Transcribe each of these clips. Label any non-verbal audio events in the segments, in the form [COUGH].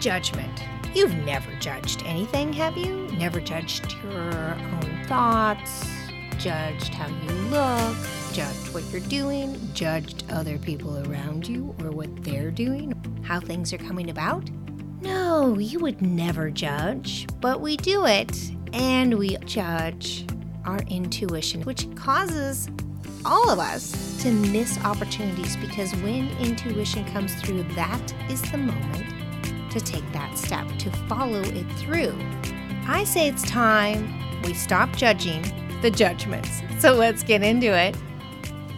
Judgment. You've never judged anything, have you? Never judged your own thoughts, judged how you look, judged what you're doing, judged other people around you or what they're doing, how things are coming about? No, you would never judge, but we do it, and we judge our intuition, which causes all of us to miss opportunities because when intuition comes through, that is the moment to take that step, to follow it through. I say it's time we stop judging the judgments. So let's get into it.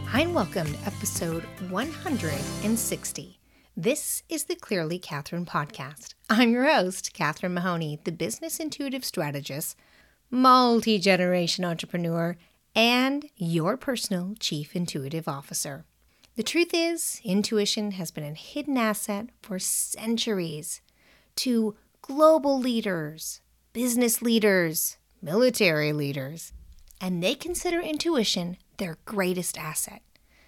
Hi, and welcome to episode 160. This is the Clearly Catherine podcast. I'm your host, Catherine Mahoney, the business intuitive strategist, multi generation entrepreneur, and your personal chief intuitive officer. The truth is, intuition has been a hidden asset for centuries to global leaders, business leaders, military leaders, and they consider intuition their greatest asset.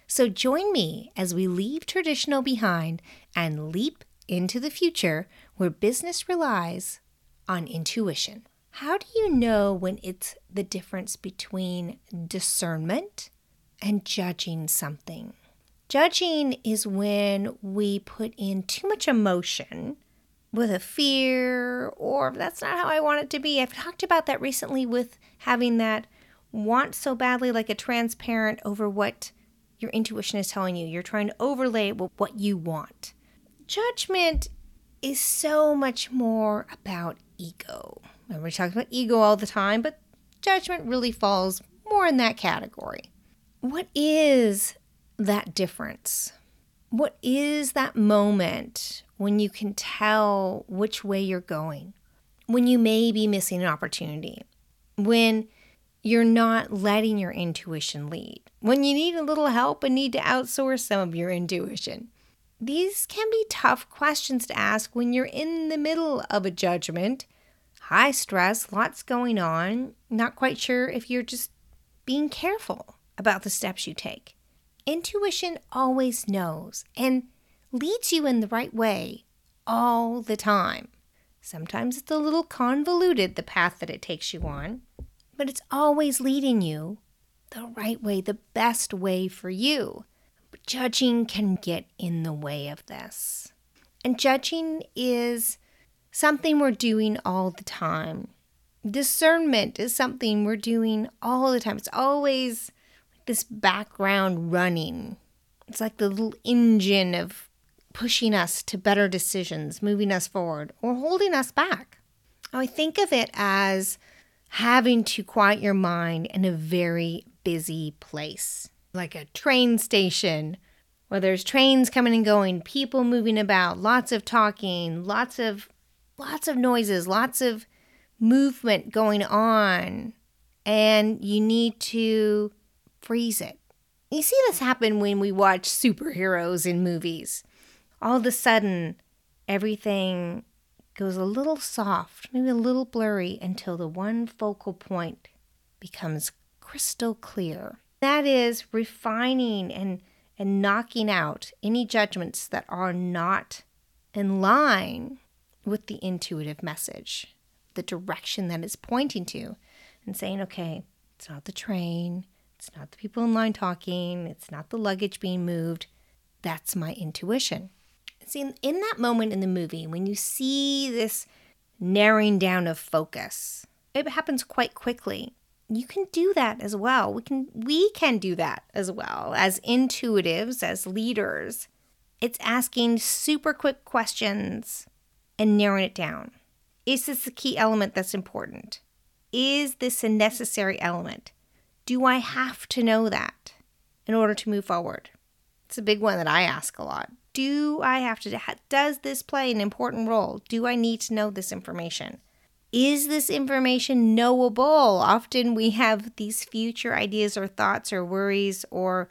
So join me as we leave traditional behind and leap into the future where business relies on intuition. How do you know when it's the difference between discernment and judging something? Judging is when we put in too much emotion with a fear, or that's not how I want it to be. I've talked about that recently with having that want so badly, like a transparent over what your intuition is telling you. You're trying to overlay it with what you want. Judgment is so much more about ego. Everybody talks about ego all the time, but judgment really falls more in that category. What is that difference? What is that moment when you can tell which way you're going? When you may be missing an opportunity? When you're not letting your intuition lead? When you need a little help and need to outsource some of your intuition? These can be tough questions to ask when you're in the middle of a judgment, high stress, lots going on, not quite sure if you're just being careful about the steps you take. Intuition always knows and leads you in the right way all the time. Sometimes it's a little convoluted, the path that it takes you on, but it's always leading you the right way, the best way for you. But judging can get in the way of this. And judging is something we're doing all the time. Discernment is something we're doing all the time. It's always this background running. It's like the little engine of pushing us to better decisions, moving us forward, or holding us back. I think of it as having to quiet your mind in a very busy place, like a train station where there's trains coming and going, people moving about, lots of talking, lots of lots of noises, lots of movement going on, and you need to freeze it. You see this happen when we watch superheroes in movies. All of a sudden, everything goes a little soft, maybe a little blurry, until the one focal point becomes crystal clear. That is refining and, and knocking out any judgments that are not in line with the intuitive message, the direction that it's pointing to, and saying, okay, it's not the train, it's not the people in line talking, it's not the luggage being moved. That's my intuition. See, in that moment in the movie, when you see this narrowing down of focus, it happens quite quickly. You can do that as well. We can we can do that as well as intuitives, as leaders. It's asking super quick questions and narrowing it down. Is this the key element that's important? Is this a necessary element? Do I have to know that in order to move forward? It's a big one that I ask a lot. Do I have to, does this play an important role? Do I need to know this information? Is this information knowable? Often we have these future ideas or thoughts or worries or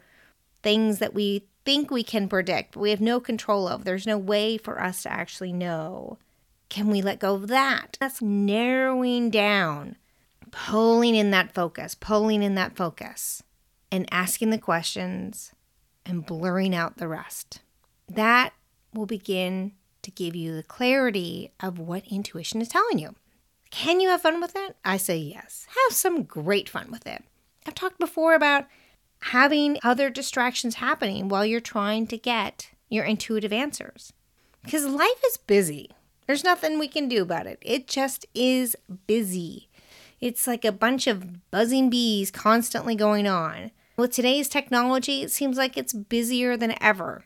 things that we think we can predict, but we have no control of. There's no way for us to actually know. Can we let go of that? That's narrowing down, pulling in that focus, pulling in that focus, and asking the questions and blurring out the rest that will begin to give you the clarity of what intuition is telling you. Can you have fun with it? I say yes. Have some great fun with it. I've talked before about having other distractions happening while you're trying to get your intuitive answers. Because life is busy. There's nothing we can do about it. It just is busy. It's like a bunch of buzzing bees constantly going on. With today's technology, it seems like it's busier than ever.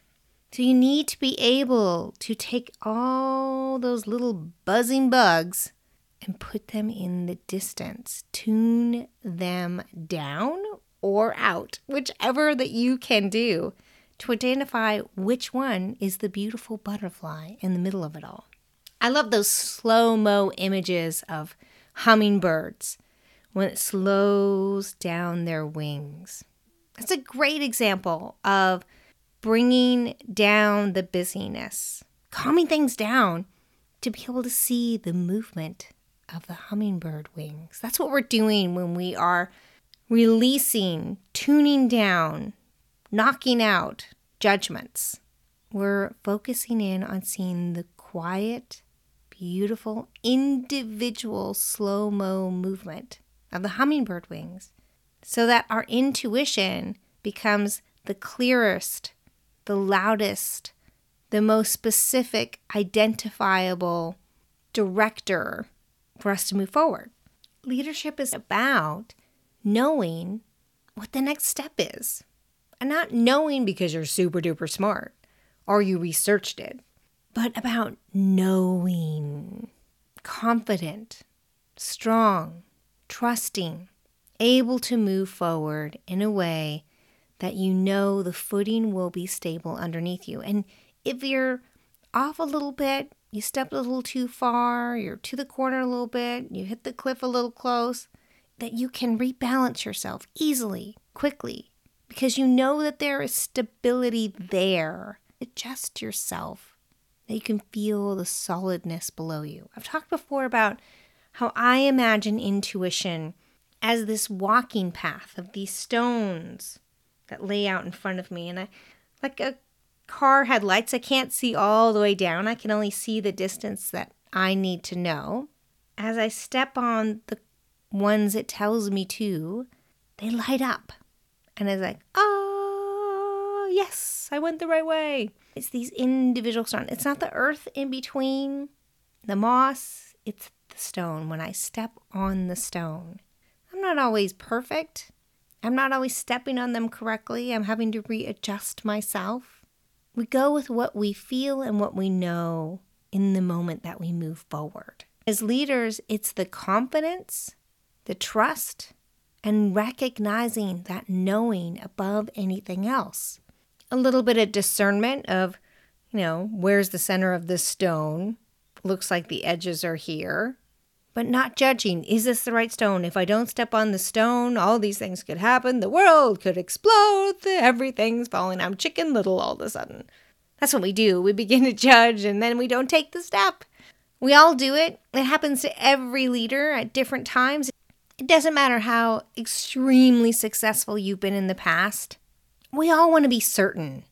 So you need to be able to take all those little buzzing bugs and put them in the distance. Tune them down or out, whichever that you can do to identify which one is the beautiful butterfly in the middle of it all. I love those slow mo images of hummingbirds when it slows down their wings. That's a great example of bringing down the busyness, calming things down to be able to see the movement of the hummingbird wings. That's what we're doing when we are releasing, tuning down, knocking out judgments. We're focusing in on seeing the quiet, beautiful, individual slow mo movement of the hummingbird wings so that our intuition becomes the clearest, the loudest, the most specific, identifiable director for us to move forward. Leadership is about knowing what the next step is and not knowing because you're super duper smart or you researched it, but about knowing, confident, strong, trusting, able to move forward in a way that you know the footing will be stable underneath you. And if you're off a little bit, you stepped a little too far, you're to the corner a little bit, you hit the cliff a little close, that you can rebalance yourself easily, quickly, because you know that there is stability there. Adjust yourself, that you can feel the solidness below you. I've talked before about how I imagine intuition as this walking path of these stones that lay out in front of me. And I, like a car headlights, I can't see all the way down. I can only see the distance that I need to know. As I step on the ones it tells me to, they light up. And it's like, oh, yes, I went the right way. It's these individual stones. It's not the earth in between the moss, it's the stone. When I step on the stone, I'm not always perfect. I'm not always stepping on them correctly. I'm having to readjust myself. We go with what we feel and what we know in the moment that we move forward. As leaders, it's the confidence the trust, and recognizing that knowing above anything else. A little bit of discernment of, you know, where's the center of this stone? Looks like the edges are here. But not judging. Is this the right stone? If I don't step on the stone, all these things could happen. The world could explode. Everything's falling. I'm chicken little all of a sudden. That's what we do. We begin to judge and then we don't take the step. We all do it. It happens to every leader at different times. It doesn't matter how extremely successful you've been in the past. We all want to be certain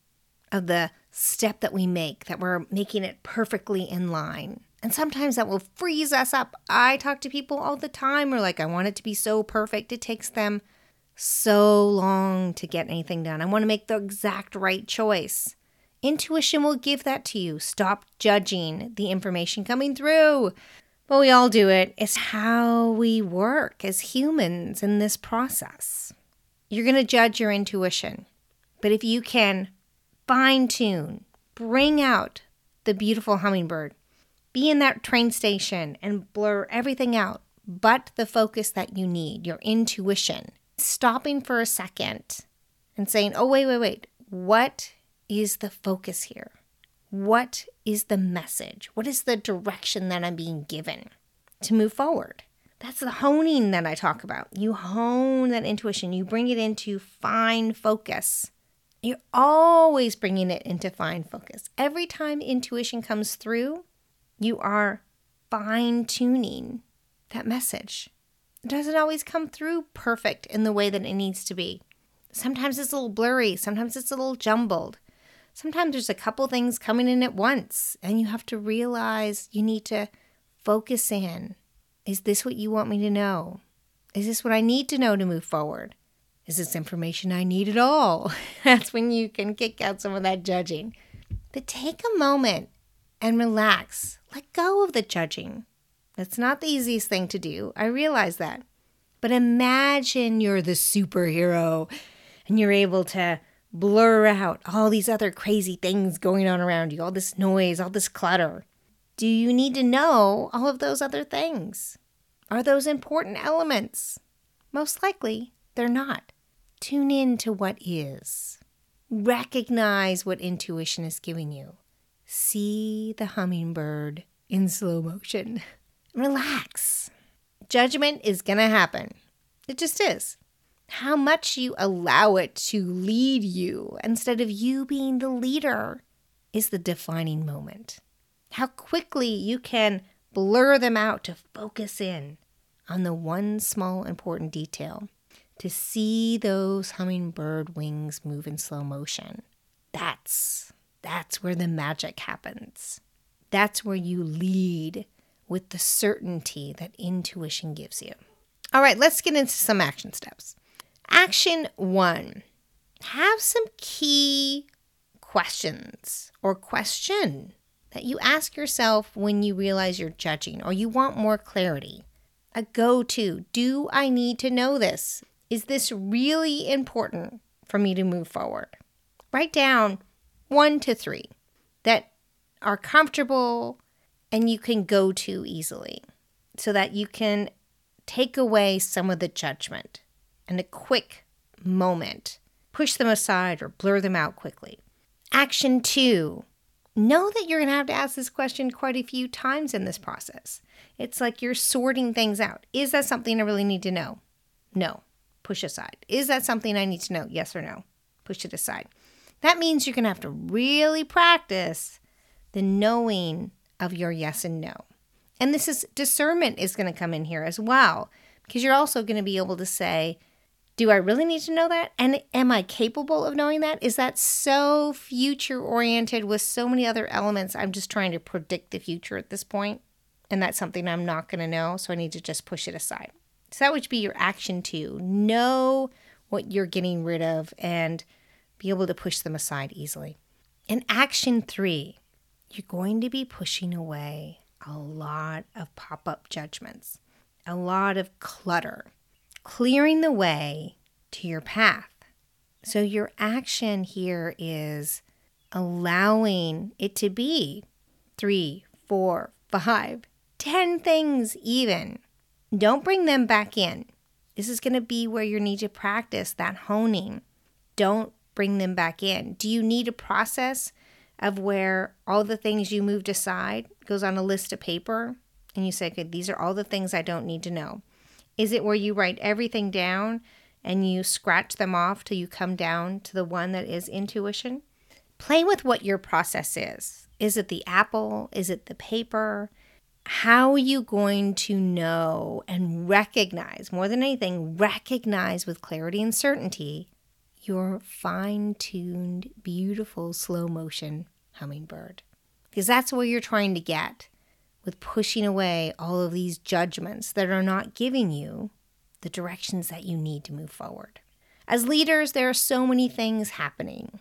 of the step that we make, that we're making it perfectly in line. And sometimes that will freeze us up. I talk to people all the time who are like, I want it to be so perfect. It takes them so long to get anything done. I want to make the exact right choice. Intuition will give that to you. Stop judging the information coming through. But we all do it. It's how we work as humans in this process. You're going to judge your intuition. But if you can fine tune, bring out the beautiful hummingbird, be in that train station and blur everything out but the focus that you need, your intuition. Stopping for a second and saying, oh, wait, wait, wait. What is the focus here? What is the message? What is the direction that I'm being given to move forward? That's the honing that I talk about. You hone that intuition, you bring it into fine focus. You're always bringing it into fine focus. Every time intuition comes through, you are fine tuning that message. It doesn't always come through perfect in the way that it needs to be. Sometimes it's a little blurry, sometimes it's a little jumbled. Sometimes there's a couple things coming in at once, and you have to realize you need to focus in. Is this what you want me to know? Is this what I need to know to move forward? Is this information I need at all? [LAUGHS] That's when you can kick out some of that judging. But take a moment and relax. Let go of the judging. That's not the easiest thing to do. I realize that. But imagine you're the superhero and you're able to blur out all these other crazy things going on around you, all this noise, all this clutter. Do you need to know all of those other things? Are those important elements? Most likely, they're not. Tune in to what is. Recognize what intuition is giving you. See the hummingbird in slow motion. [LAUGHS] Relax. Judgment is going to happen. It just is how much you allow it to lead you instead of you being the leader is the defining moment. How quickly you can blur them out to focus in on the one small important detail, to see those hummingbird wings move in slow motion. That's that's where the magic happens. That's where you lead with the certainty that intuition gives you. All right, let's get into some action steps. Action one have some key questions or question that you ask yourself when you realize you're judging or you want more clarity. A go to Do I need to know this? Is this really important for me to move forward? Write down one to three that are comfortable and you can go to easily so that you can take away some of the judgment and a quick moment. Push them aside or blur them out quickly. Action two know that you're going to have to ask this question quite a few times in this process. It's like you're sorting things out. Is that something I really need to know? No. Push aside. Is that something I need to know? Yes or no? Push it aside. That means you're going to have to really practice the knowing of your yes and no. And this is discernment is going to come in here as well, because you're also going to be able to say, do I really need to know that? And am I capable of knowing that? Is that so future oriented with so many other elements? I'm just trying to predict the future at this point, and that's something I'm not going to know, so I need to just push it aside. So that would be your action two. Know what you're getting rid of and be able to push them aside easily. In action three, you're going to be pushing away a lot of pop up judgments, a lot of clutter clearing the way to your path. So, your action here is allowing it to be three, four, five, ten things, even. Don't bring them back in. This is going to be where you need to practice that honing. Don't bring them back in. Do you need a process of where all the things you moved aside goes on a list of paper and you say, okay, these are all the things I don't need to know? Is it where you write everything down and you scratch them off till you come down to the one that is intuition? Play with what your process is. Is it the apple? Is it the paper? How are you going to know and recognize, more than anything, recognize with clarity and certainty your fine tuned, beautiful, slow motion hummingbird? Because that's where you're trying to get with pushing away all of these judgments that are not giving you the directions that you need to move forward. As leaders, there are so many things happening,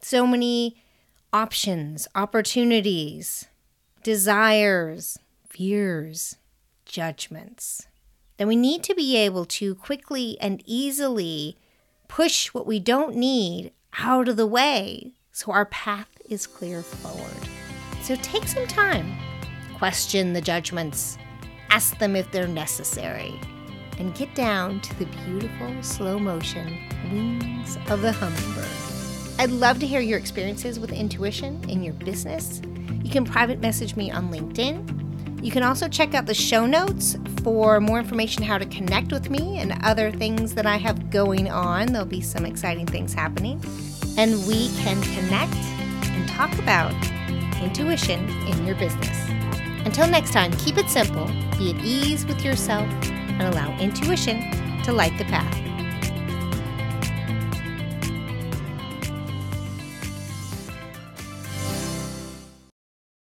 so many options, opportunities, desires, fears, judgments. Then we need to be able to quickly and easily push what we don't need out of the way so our path is clear forward. So take some time question the judgments, ask them if they're necessary, and get down to the beautiful slow motion wings of the hummingbird. I'd love to hear your experiences with intuition in your business. You can private message me on LinkedIn. You can also check out the show notes for more information how to connect with me and other things that I have going on. There'll be some exciting things happening. And we can connect and talk about intuition in your business. Until next time, keep it simple, be at ease with yourself, and allow intuition to light the path.